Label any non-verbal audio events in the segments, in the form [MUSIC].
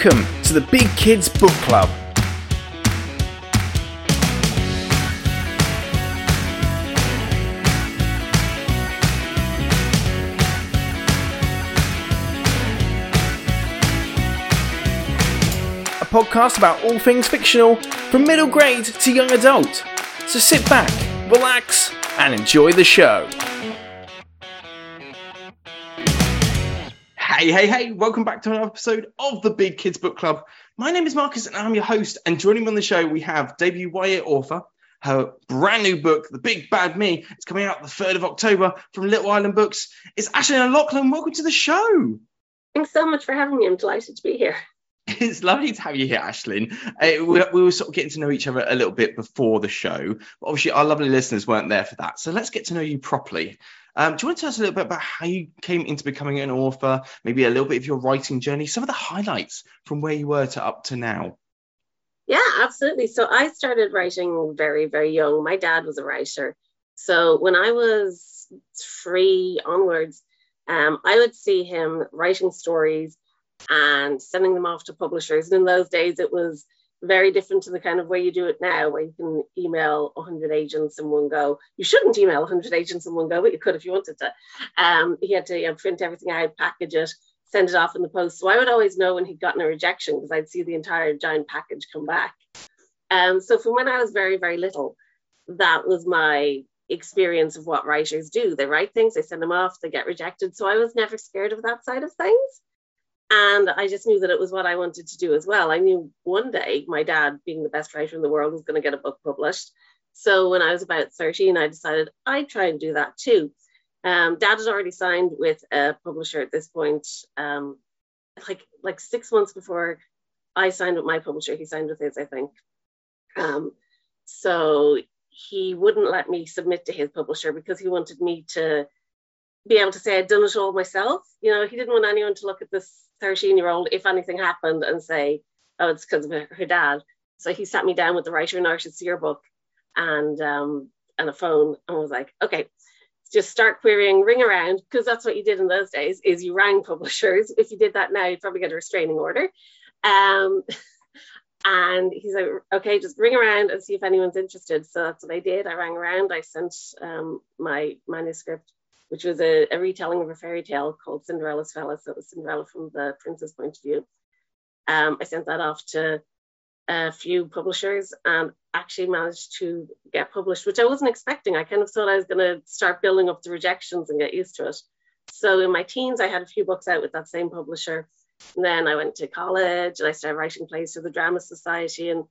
Welcome to the Big Kids Book Club. A podcast about all things fictional from middle grade to young adult. So sit back, relax, and enjoy the show. Hey, hey, hey, welcome back to another episode of the Big Kids Book Club. My name is Marcus and I'm your host. And joining me on the show, we have debut YA author. Her brand new book, The Big Bad Me, it's coming out the 3rd of October from Little Island Books. It's Aislinn O'Loughlinn. Welcome to the show. Thanks so much for having me. I'm delighted to be here. [LAUGHS] It's lovely to have you here, Aislinn. Uh, we, we, were sort of getting to know each other a little bit before the show, but obviously our lovely listeners weren't there for that. So let's get to know you properly. Um, do you want to tell us a little bit about how you came into becoming an author, maybe a little bit of your writing journey, some of the highlights from where you were to up to now? Yeah, absolutely. So I started writing very, very young. My dad was a writer. So when I was three onwards, um, I would see him writing stories and sending them off to publishers. And in those days, it was very different to the kind of way you do it now, where you can email 100 agents in one go. You shouldn't email 100 agents in one go, but you could if you wanted to. Um, he had to you know, print everything out, package it, send it off in the post. So I would always know when he'd gotten a rejection because I'd see the entire giant package come back. Um, so from when I was very, very little, that was my experience of what writers do. They write things, they send them off, they get rejected. So I was never scared of that side of things. And I just knew that it was what I wanted to do as well. I knew one day my dad, being the best writer in the world, was going to get a book published. So when I was about 13, I decided I'd try and do that too. Um, dad had already signed with a publisher at this point, um, like like six months before I signed with my publisher. He signed with his, I think. Um, so he wouldn't let me submit to his publisher because he wanted me to be able to say I'd done it all myself. You know, he didn't want anyone to look at this 13 year old if anything happened and say, oh, it's because of her dad. So he sat me down with the writer and artist yearbook and um, and a phone and was like, okay, just start querying, ring around, because that's what you did in those days, is you rang publishers. If you did that now, you'd probably get a restraining order. Um, [LAUGHS] and he's like, okay, just ring around and see if anyone's interested. So that's what I did. I rang around. I sent um, my manuscript which was a, a, retelling of a fairy tale called Cinderella's Fella. So it was Cinderella from the prince's point of view. Um, I sent that off to a few publishers and actually managed to get published, which I wasn't expecting. I kind of thought I was going to start building up the rejections and get used to it. So in my teens, I had a few books out with that same publisher. And then I went to college and I started writing plays for the Drama Society and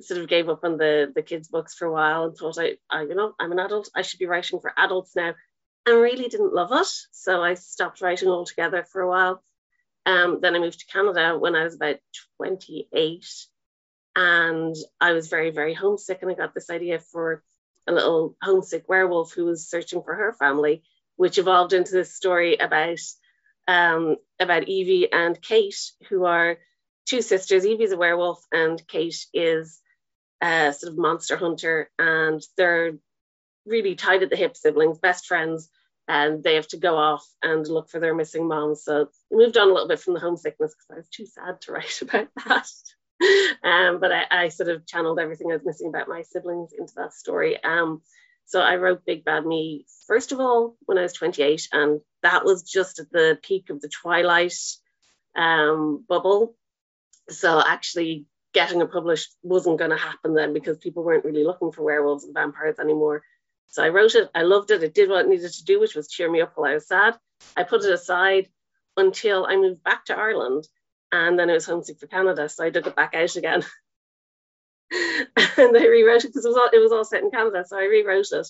sort of gave up on the the kids' books for a while and thought I, I you know, I'm an adult. I should be writing for adults now and really didn't love it. So I stopped writing altogether for a while. Um, then I moved to Canada when I was about 28. And I was very, very homesick. And I got this idea for a little homesick werewolf who was searching for her family, which evolved into this story about um, about Evie and Kate, who are two sisters. Evie's a werewolf, and Kate is a sort of monster hunter. And they're really tied at the hip siblings, best friends, and they have to go off and look for their missing moms. So moved on a little bit from the homesickness because I was too sad to write [LAUGHS] about that. um, but I, I, sort of channeled everything I was missing about my siblings into that story. Um, so I wrote Big Bad Me first of all when I was 28, and that was just at the peak of the Twilight um, bubble. So actually getting it published wasn't going to happen then because people weren't really looking for werewolves and vampires anymore. So I wrote it, I loved it, it did what it needed to do, which was cheer me up while I was sad. I put it aside until I moved back to Ireland and then I was homesick for Canada. So I dug it back out again. [LAUGHS] and I rewrote it because it was all it was all set in Canada. So I rewrote it.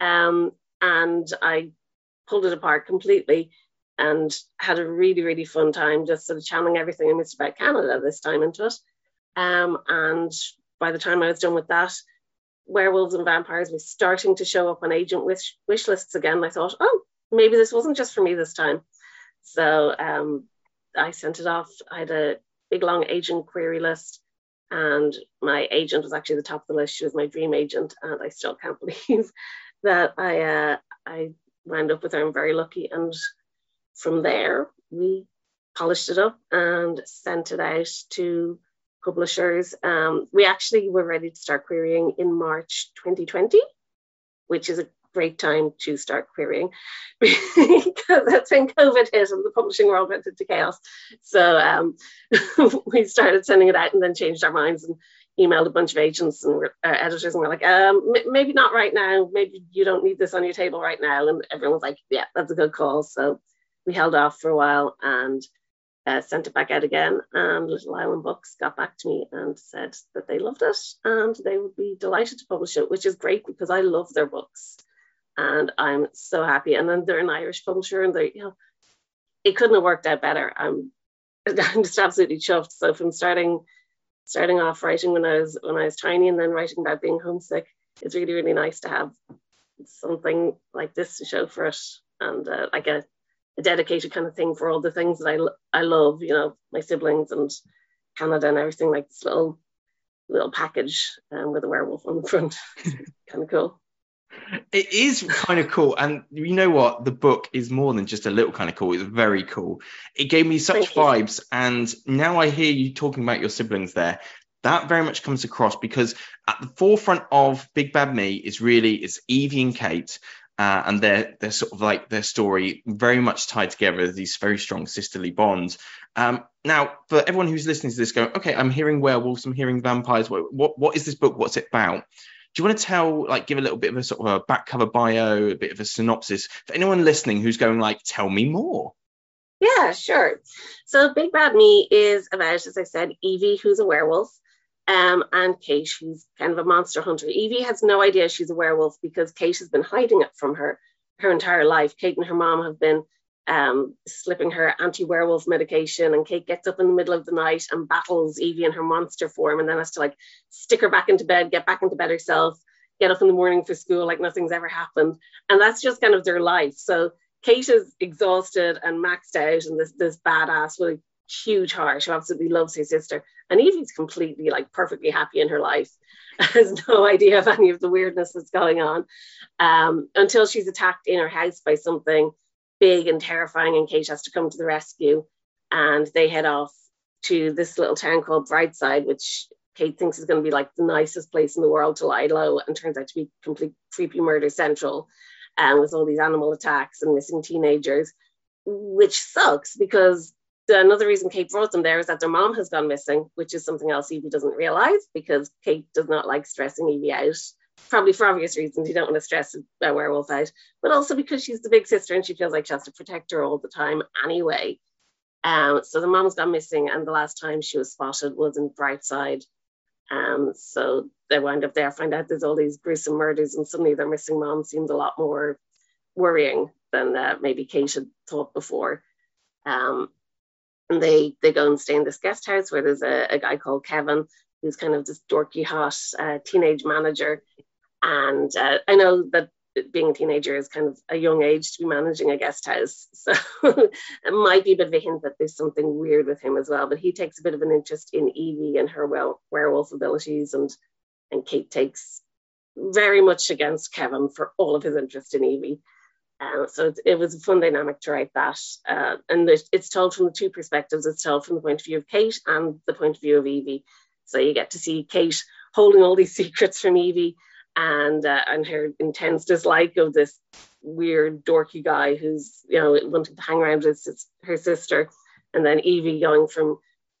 Um, and I pulled it apart completely and had a really, really fun time just sort of channeling everything I missed about Canada this time into it. Um, and by the time I was done with that, werewolves and vampires was starting to show up on agent wish, wish lists again. I thought, oh, maybe this wasn't just for me this time. So um, I sent it off. I had a big long agent query list, and my agent was actually the top of the list. She was my dream agent, and I still can't [LAUGHS] believe that I uh, I wound up with her. I'm very lucky, and from there we polished it up and sent it out to publishers. Um, we actually were ready to start querying in March 2020, which is a great time to start querying [LAUGHS] because that's when COVID hit and the publishing world went into chaos. So um, [LAUGHS] we started sending it out and then changed our minds and emailed a bunch of agents and uh, editors and we're like, um, m- maybe not right now. Maybe you don't need this on your table right now. And everyone was like, yeah, that's a good call. So we held off for a while and uh, sent it back out again. And Little Island Books got back to me and said that they loved it and they would be delighted to publish it, which is great because I love their books and I'm so happy. And then they're an Irish publisher and they, you know, it couldn't have worked out better. I'm, [LAUGHS] I'm just absolutely chuffed. So from starting starting off writing when I was when I was tiny and then writing about being homesick, it's really really nice to have something like this to show for it and uh, a, a, dedicated kind of thing for all the things that I I love. You know, my siblings and Canada and everything like this little little package um, with a werewolf on the front. [LAUGHS] kind of cool. It is kind of cool. And you know what? The book is more than just a little kind of cool. It's very cool. It gave me such Thank vibes. You. And now I hear you talking about your siblings there. That very much comes across because at the forefront of Big Bad Me is really it's Evie and Kate. Uh, and they're they're sort of like their story very much tied together these very strong sisterly bonds. Um, now, for everyone who's listening to this, going, okay, I'm hearing werewolves, I'm hearing vampires. What, what what is this book? What's it about? do you want to tell, like, give a little bit of a sort of a back cover bio, a bit of a synopsis for anyone listening who's going, like, tell me more? Yeah, sure. So, Big Bad Me is about, as I said, Evie, who's a werewolf, um, and Kate, who's kind of a monster hunter. Evie has no idea she's a werewolf because Kate has been hiding it from her her entire life. Kate and her mom have been um, slipping her anti-werewolf medication and Kate gets up in the middle of the night and battles Evie in her monster form and then has to like stick her back into bed, get back into bed herself, get up in the morning for school like nothing's ever happened. And that's just kind of their life. So Kate is exhausted and maxed out and this this badass with huge heart who absolutely loves her sister. And Evie's completely like perfectly happy in her life. [LAUGHS] has no idea of any of the weirdness that's going on um, until she's attacked in her house by something big and terrifying, and Kate has to come to the rescue. And they head off to this little town called Brightside, which Kate thinks is going to be like the nicest place in the world to lie low, and turns out to be complete creepy murder central, and um, with all these animal attacks and missing teenagers, which sucks because the, another reason Kate brought them there is that their mom has gone missing, which is something else Evie doesn't realize because Kate does not like stressing Evie out probably for obvious reasons. You don't want to stress a werewolf out, but also because she's the big sister and she feels like she has to protect her all the time anyway. Um, so the mom's gone missing, and the last time she was spotted was in Brightside. Um, so they wind up there, find out there's all these gruesome murders, and suddenly their missing mom seems a lot more worrying than uh, maybe Kate had thought before. Um, and they they go and stay in this guest house where there's a, a guy called Kevin who's kind of this dorky hot uh, teenage manager and uh, I know that being a teenager is kind of a young age to be managing a guest house. [LAUGHS] So it might be a bit of a hint that there's something weird with him as well. But he takes a bit of an interest in Evie and her well, werewolf abilities, and and Kate takes very much against Kevin for all of his interest in Evie. Uh, so it, it, was a fun dynamic to write that. Uh, and it, it's told from the two perspectives. It's told from the point of view of Kate and the point of view of Evie. So you get to see Kate holding all these [LAUGHS] secrets from Evie and uh, and her intense dislike of this weird dorky guy who's you know wanting to hang around with his, her sister and then evie going from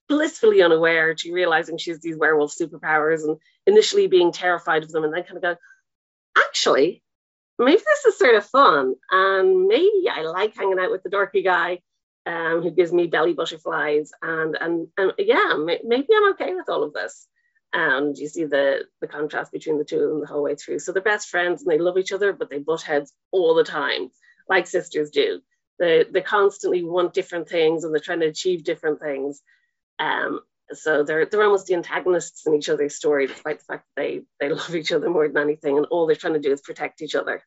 blissfully unaware to realizing she has these werewolf superpowers and initially being terrified of them and then kind of go actually maybe this is sort of fun and maybe i like hanging out with the dorky guy um, who gives me belly butterflies and and, and yeah maybe i'm okay with all of this and you see the the contrast between the two of them the whole way through. So they're best friends and they love each other, but they butt heads all the time, like sisters do. They they constantly want different things and they're trying to achieve different things. Um, so they're they're almost the antagonists in each other's story, despite the fact that they they love each other more than anything, and all they're trying to do is protect each other.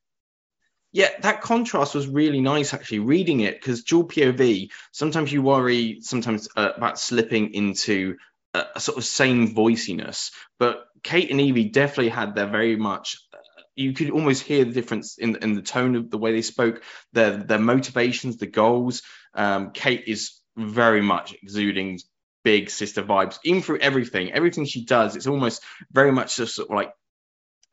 Yeah, that contrast was really nice actually reading it because dual POV. Sometimes you worry sometimes uh, about slipping into a, a sort of same voiciness. But Kate and Evie definitely had their very much you could almost hear the difference in, in the tone of the way they spoke, their their motivations, the goals. Um, Kate is very much exuding big sister vibes, even through everything. Everything she does, it's almost very much just sort of like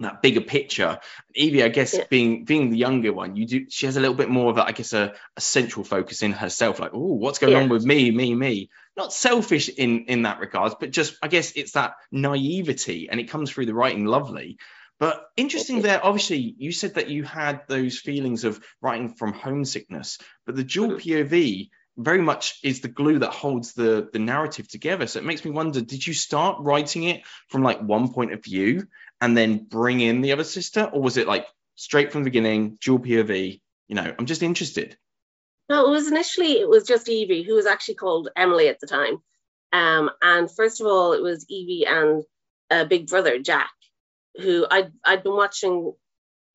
that bigger picture. Evie, I guess, yeah. being being the younger one, you do she has a little bit more of a, I guess, a, a central focus in herself, like, oh, what's going yeah. on with me, me, me. Not selfish in in that regards, but just I guess it's that naivety, and it comes through the writing lovely. But interesting there, obviously, you said that you had those feelings of writing from homesickness, but the dual mm-hmm. POV very much is the glue that holds the the narrative together. So it makes me wonder: Did you start writing it from like one point of view and then bring in the other sister, or was it like straight from the beginning, dual POV? You know, I'm just interested. No, it was initially it was just Evie, who was actually called Emily at the time. Um, and first of all, it was Evie and uh, big brother Jack, who I'd I'd been watching.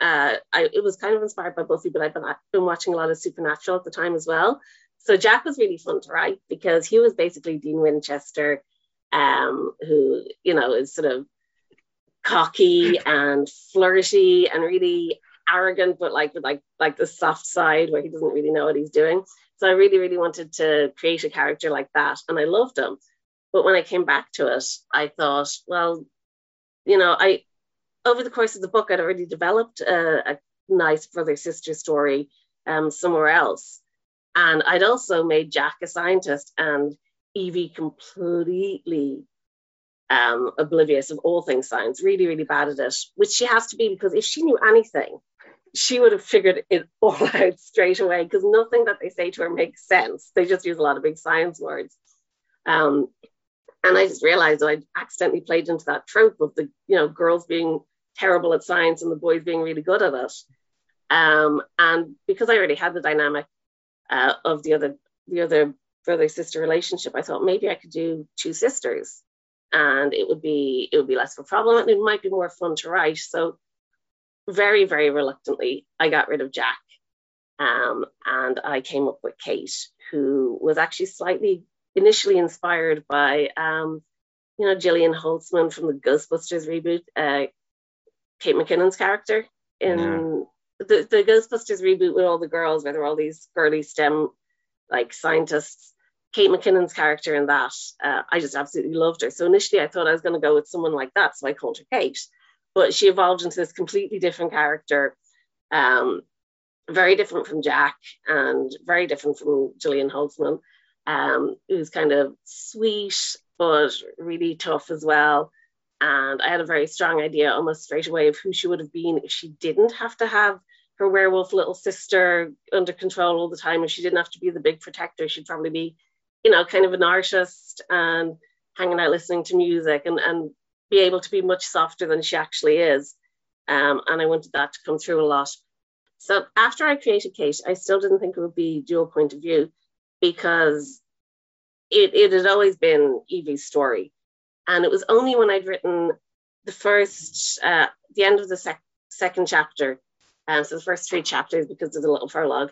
Uh, I, it was kind of inspired by Buffy, but I'd been, I'd been watching a lot of Supernatural at the time as well. So Jack was really fun to write because he was basically Dean Winchester, um, who you know is sort of cocky and flirty and really arrogant, but like with like like the soft side where he doesn't really know what he's doing. So I really, really wanted to create a character like that, and I loved him. But when I came back to it, I thought, well, you know, I over the course of the book, I'd already developed a, a nice brother sister story um, somewhere else. And I'd also made Jack a scientist and Evie completely um, oblivious of all things science, really, really bad at it, which she has to be because if she knew anything, she would have figured it all [LAUGHS] out straight away because nothing that they say to her makes sense. They just use a lot of big science words. Um, and I just realized I accidentally played into that trope of the, you know, girls being terrible at science and the boys being really good at it. Um, and because I already had the dynamic uh, of the other the other brother sister relationship, I thought maybe I could do two sisters, and it would be it would be less of a problem, and it might be more fun to write. So very very reluctantly, I got rid of Jack, um, and I came up with Kate, who was actually slightly initially inspired by um, you know Jillian Holtzmann from the Ghostbusters reboot, uh, Kate McKinnon's character in. The, the Ghostbusters reboot with all the girls, where there were all these girly STEM like scientists. Kate McKinnon's character in that, uh, I just absolutely loved her. So initially, I thought I was going to go with someone like that, so I called her Kate. But she evolved into this completely different character, um, very different from Jack and very different from Jillian Holtzmann, um, who's kind of sweet but really tough as well. And I had a very strong idea almost straight away of who she would have been if she didn't have to have her werewolf little sister under control all the time. and she didn't have to be the big protector, she'd probably be, you know, kind of an artist and hanging out listening to music and, and be able to be much softer than she actually is. Um, and I wanted that to come through a lot. So after I created Kate, I still didn't think it would be dual point of view because it, it had always been Evie's story. And it was only when I'd written the first, uh, the end of the sec- second chapter, um, so the first three chapters, because there's a little prologue,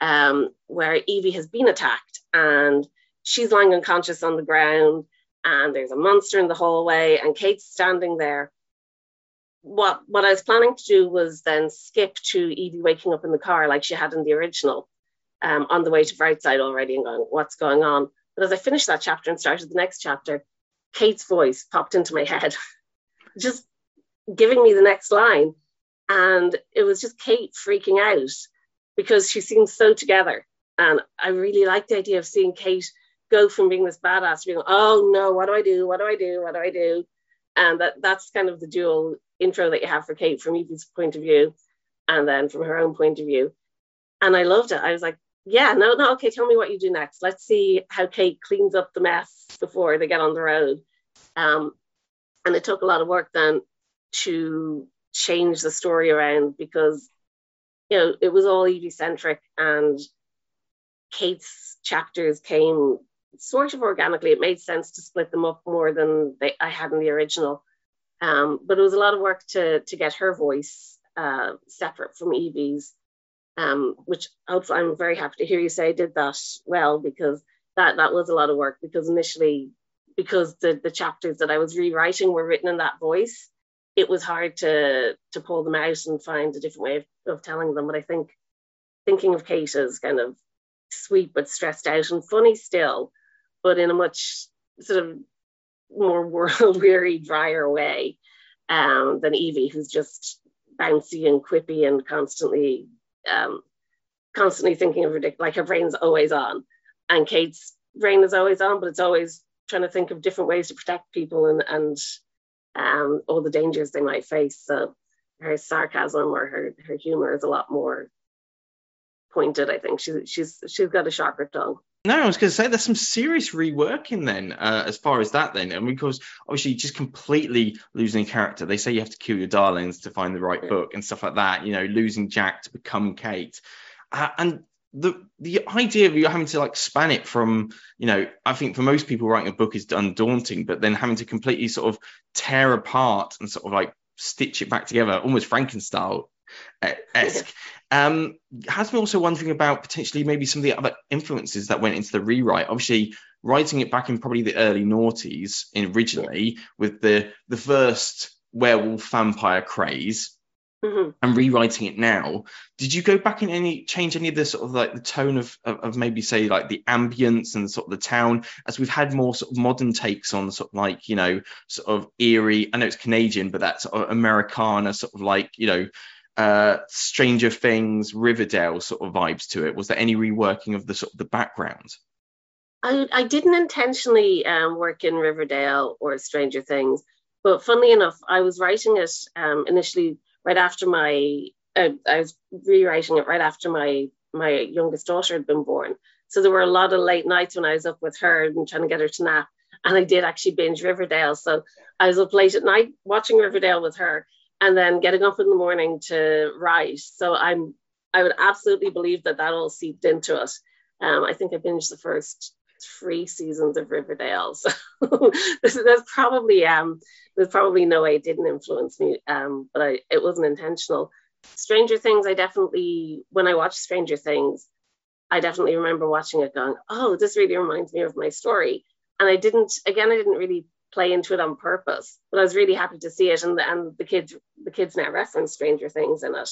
um, where Evie has been attacked and she's lying unconscious on the ground, and there's a monster in the hallway, and Kate's standing there. What what I was planning to do was then skip to Evie waking up in the car like she had in the original, um, on the way to Brightside already, and going, "What's going on?" But as I finished that chapter and started the next chapter, Kate's voice popped into my head, [LAUGHS] just giving me the next line. And it was just Kate freaking out because she seemed so together. And I really liked the idea of seeing Kate go from being this badass to being, oh no, what do I do? What do I do? What do I do? And that that's kind of the dual intro that you have for Kate from Evie's point of view and then from her own point of view. And I loved it. I was like, yeah, no, no, okay, tell me what you do next. Let's see how Kate cleans up the mess before they get on the road. Um, and it took a lot of work then to change the story around because, you know, it was all Evie centric and Kate's chapters came sort of organically. It made sense to split them up more than they, I had in the original. Um, but it was a lot of work to, to get her voice uh, separate from Evie's um, which I'm very happy to hear you say I did that well because that that was a lot of work because initially because the the chapters that I was rewriting were written in that voice it was hard to to pull them out and find a different way of, of telling them. But I think thinking of Kate as kind of sweet but stressed out and funny still, but in a much sort of more [LAUGHS] world weary, drier way um, than Evie, who's just bouncy and quippy and constantly um, constantly thinking of ridiculous like her brain's always on. And kate's brain is always on but it's always trying to think of different ways to protect people and and um, all the dangers they might face so her sarcasm or her her humor is a lot more pointed i think she's she's she's got a sharper tongue no, I was going to say there's some serious reworking then, uh, as far as that then, and because obviously just completely losing character. They say you have to kill your darlings to find the right yeah. book and stuff like that. You know, losing Jack to become Kate, uh, and the the idea of you having to like span it from, you know, I think for most people writing a book is undaunting, but then having to completely sort of tear apart and sort of like stitch it back together, almost Frankenstein esque. [LAUGHS] Um, has me also wondering about potentially maybe some of the other influences that went into the rewrite. Obviously, writing it back in probably the early noughties originally with the the first werewolf vampire craze. Mm-hmm. And rewriting it now, did you go back and any change any of the sort of like the tone of, of, of maybe say like the ambience and sort of the town as we've had more sort of modern takes on sort of like you know sort of eerie I know it's Canadian but that sort of Americana sort of like you know uh, Stranger Things, Riverdale sort of vibes to it? Was there any reworking of the sort of the background? I, I didn't intentionally um, work in Riverdale or Stranger Things, but funnily enough, I was writing it um, initially right after my uh, I was rewriting it right after my my youngest daughter had been born. So there were a lot of late nights when I was up with her and trying to get her to nap. And I did actually binge Riverdale. So I was up late at night watching Riverdale with her and then getting up in the morning to write. So I'm I would absolutely believe that that all seeped into it. Um, I think I binged the first three seasons of Riverdale, [LAUGHS] so there's probably um, there's probably no way it didn't influence me, um, but I, it wasn't intentional. Stranger Things, I definitely when I watched Stranger Things, I definitely remember watching it going, oh, this really reminds me of my story, and I didn't again I didn't really play into it on purpose. But I was really happy to see it, and the, and the kids the kids now reference Stranger Things in it.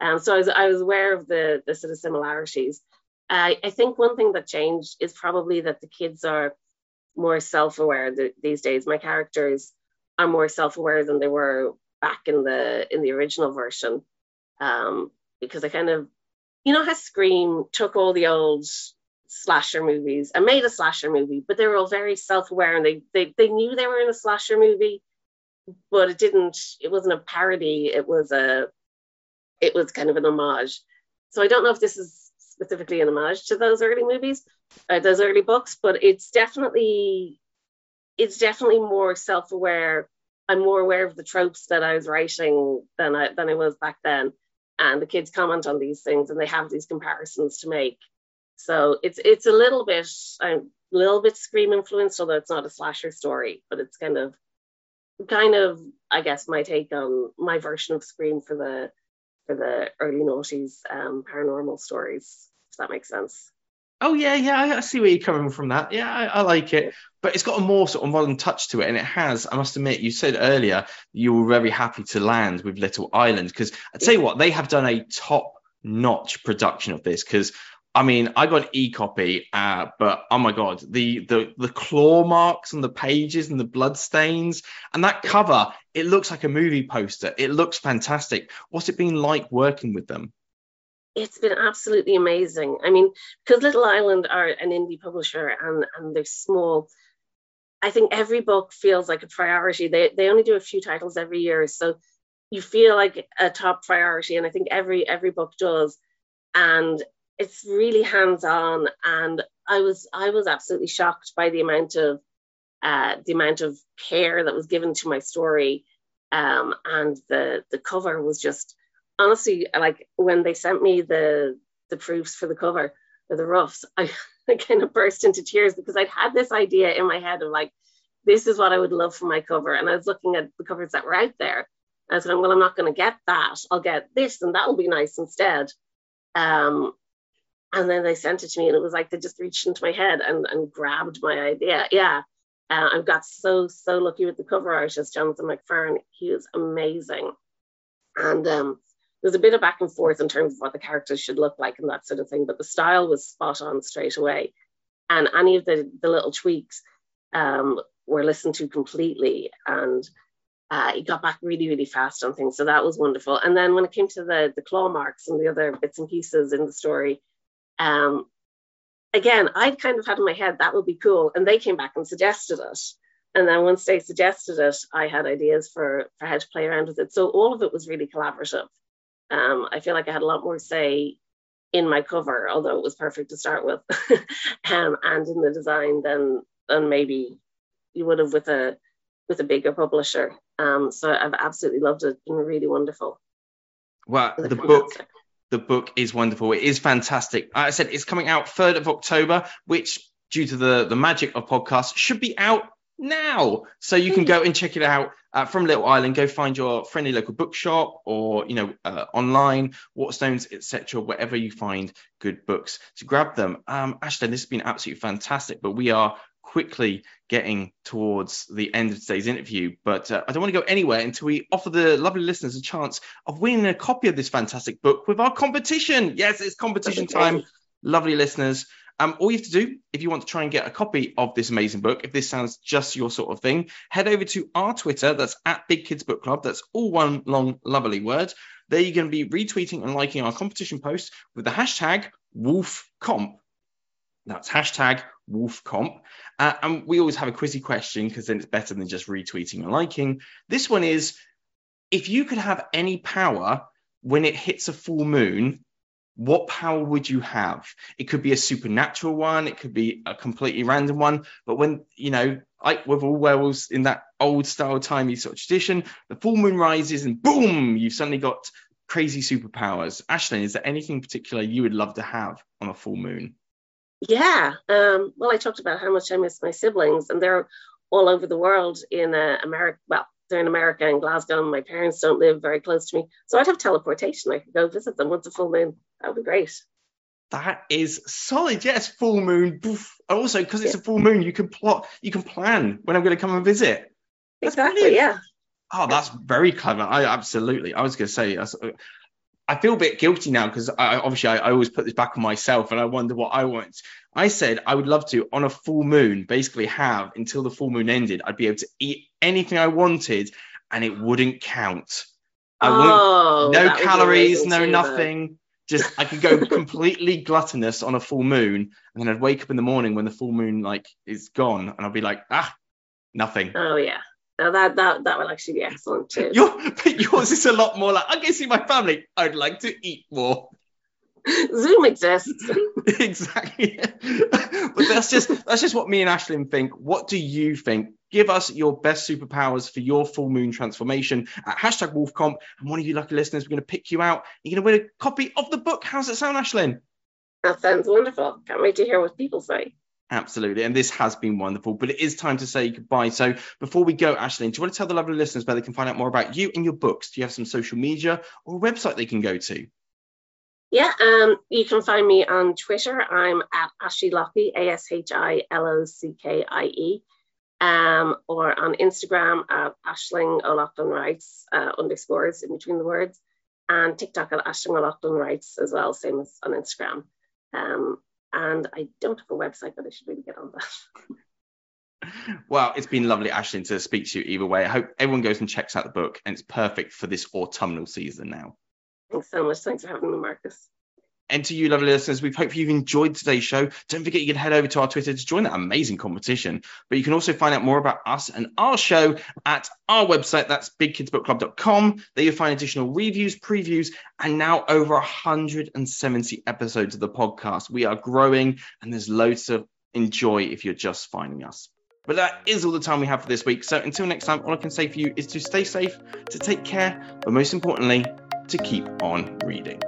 Um, so I was I was aware of the the sort of similarities. Uh, I think one thing that changed is probably that the kids are more self-aware th- these days. My characters are more self-aware than they were back in the in the original version, um, because I kind of you know how Scream took all the old slasher movies and made a slasher movie, but they were all very self-aware and they, they they knew they were in a slasher movie, but it didn't, it wasn't a parody, it was a it was kind of an homage. So I don't know if this is specifically an homage to those early movies, uh, those early books, but it's definitely it's definitely more self-aware. I'm more aware of the tropes that I was writing than I than I was back then. And the kids comment on these things and they have these comparisons to make. So it's it's a little bit a little bit scream influenced, although it's not a slasher story, but it's kind of kind of I guess my take on my version of Scream for the for the early noughties um, paranormal stories. That makes sense? Oh yeah, yeah, I see where you're coming from. That, yeah, I, I, like it, but it's got a more sort of modern touch to it, and it has. I must admit, you said earlier you were very happy to land with Little Island because I tell you what, they have done a top-notch production of this. Because I mean, I got an e-copy, uh, but oh my god, the the the claw marks on the pages and the blood stains and that cover, it looks like a movie poster. It looks fantastic. What's it been like working with them? It's been absolutely amazing. I mean, because Little Island are an indie publisher and and they're small. I think every book feels like a priority. They they only do a few titles every year, so you feel like a top priority, and I think every every book does. And it's really hands-on and i was i was absolutely shocked by the amount of uh, the amount of care that was given to my story um, and the the cover was just honestly like when they sent me the the proofs for the cover for the roughs I, [LAUGHS] I kind of burst into tears because i'd had this idea in my head of like this is what i would love for my cover. And i was looking at the covers that were out there. I was going, well, I'm not going to get that. I'll get this, and that'll be nice instead. Um, and then they sent it to me and it was like they just reached into my head and, and grabbed my idea. Yeah. Uh, i got so so lucky with the cover artist jonathan mcfern. He was amazing. And um, there's a bit of back and forth in terms of what the characters should look like and that sort of thing, but the style was spot on straight away. And any of the, the little tweaks um, were listened to completely. And uh, got back really, really fast on things. So that was wonderful. And then when it came to the, the claw marks and the other bits and pieces in the story, um, again, I'd kind of had in my head that would be cool. And they came back and suggested it. And then once they suggested it, I had ideas for, for how to play around with it. So all of it was really collaborative. Um, I feel like I had a lot more say in my cover, although it was perfect to start with, [LAUGHS] um, and in the design than than maybe you would have with a with a bigger publisher. Um, so I've absolutely loved it. It's been really wonderful. Well, the book the book is wonderful. It is fantastic. I said it's coming out 3rd of October, which due to the the magic of podcasts should be out now. So you can go and check it out uh, from Little Island. Go find your friendly local bookshop or, you know, uh, online, Waterstones, etc., wherever you find good books to grab them. Um, Ashley, this has been absolutely fantastic, but we are quickly getting towards the end of today's interview. But uh, I don't want to go anywhere until we offer the lovely listeners a chance of winning a copy of this fantastic book with our competition. Yes, it's competition time. Lovely listeners. Um, all you have to do, if you want to try and get a copy of this amazing book, if this sounds just your sort of thing, head over to our Twitter. That's at Big Kids Book Club. That's all one long, lovely word. There you're going to be retweeting and liking our competition post with the hashtag WolfComp. That's hashtag WolfComp. Uh, and we always have a quizzy question because then it's better than just retweeting and liking. This one is if you could have any power when it hits a full moon, what power would you have? It could be a supernatural one, it could be a completely random one. But when, you know, like with all werewolves in that old style timey sort of tradition, the full moon rises and boom, you've suddenly got crazy superpowers. Aislinn, is there anything particular you would love to have on a full moon? Yeah. Um, well, I talked about how much I miss my siblings, and they're all over the world in uh, America. Well, they're in America in Glasgow. And my parents don't live very close to me, so I'd have teleportation. I could go visit them once a full moon. That would be great. That is solid. Yes, full moon. Poof. Also, because it's yeah. a full moon, you can plot, you can plan when I'm going to come and visit. That's exactly. Brilliant. Yeah. Oh, that's very clever. I absolutely. I was going to say. I feel a bit guilty now because I, obviously I, I, always put this back on myself and I wonder what I want. I said I would love to on a full moon basically have until the full moon ended. I'd be able to eat anything I wanted and it wouldn't count. I oh, no calories, no nothing. Just I could go [LAUGHS] completely gluttonous on a full moon, and then I'd wake up in the morning when the full moon like is gone, and I'd be like, ah, nothing. Oh yeah. Now that that that will actually be excellent too. Your, but yours is a lot more like I can see my family. I'd like to eat more. Zoom exists. [LAUGHS] exactly. but that's just that's just what me and Aislinn think. What do you think? Give us your best superpowers for your full moon transformation at hashtag WolfComp. And one of you lucky listeners, we're going to pick you out. You're going to win a copy of the book. How's it sound, Aislinn? That sounds wonderful. Can't wait to hear what people say. Absolutely. And this has been wonderful, but it is time to say goodbye. So before we go, Aislinn, do you want to tell the lovely listeners where they can find out more about you and your books? Do you have some social media or a website they can go to? Yeah, um, you can find me on Twitter. I'm at Ashley Lockie, A S H I L O C K I E, um, or on Instagram at Aislinn O'Loughlinn Writes, uh, underscores in between the words, and TikTok at Aislinn O'Loughlinn Writes as well, same as on Instagram. Um, and I don't have a website, but I should really get on that. [LAUGHS] Well, it's been lovely, Aislinn, to speak to you either way. I hope everyone goes and checks out the book, and it's perfect for this autumnal season now. Thanks so much. Thanks for having me, Marcus. And to you, lovely listeners, we hope you've enjoyed today's show. Don't forget you can head over to our Twitter to join that amazing competition. But you can also find out more about us and our show at our website. That's bigkidsbookclub.com. There you'll find additional reviews, previews, and now over 170 episodes of the podcast. We are growing and there's loads to enjoy if you're just finding us. But that is all the time we have for this week. So until next time, all I can say for you is to stay safe, to take care, but most importantly, to keep on reading.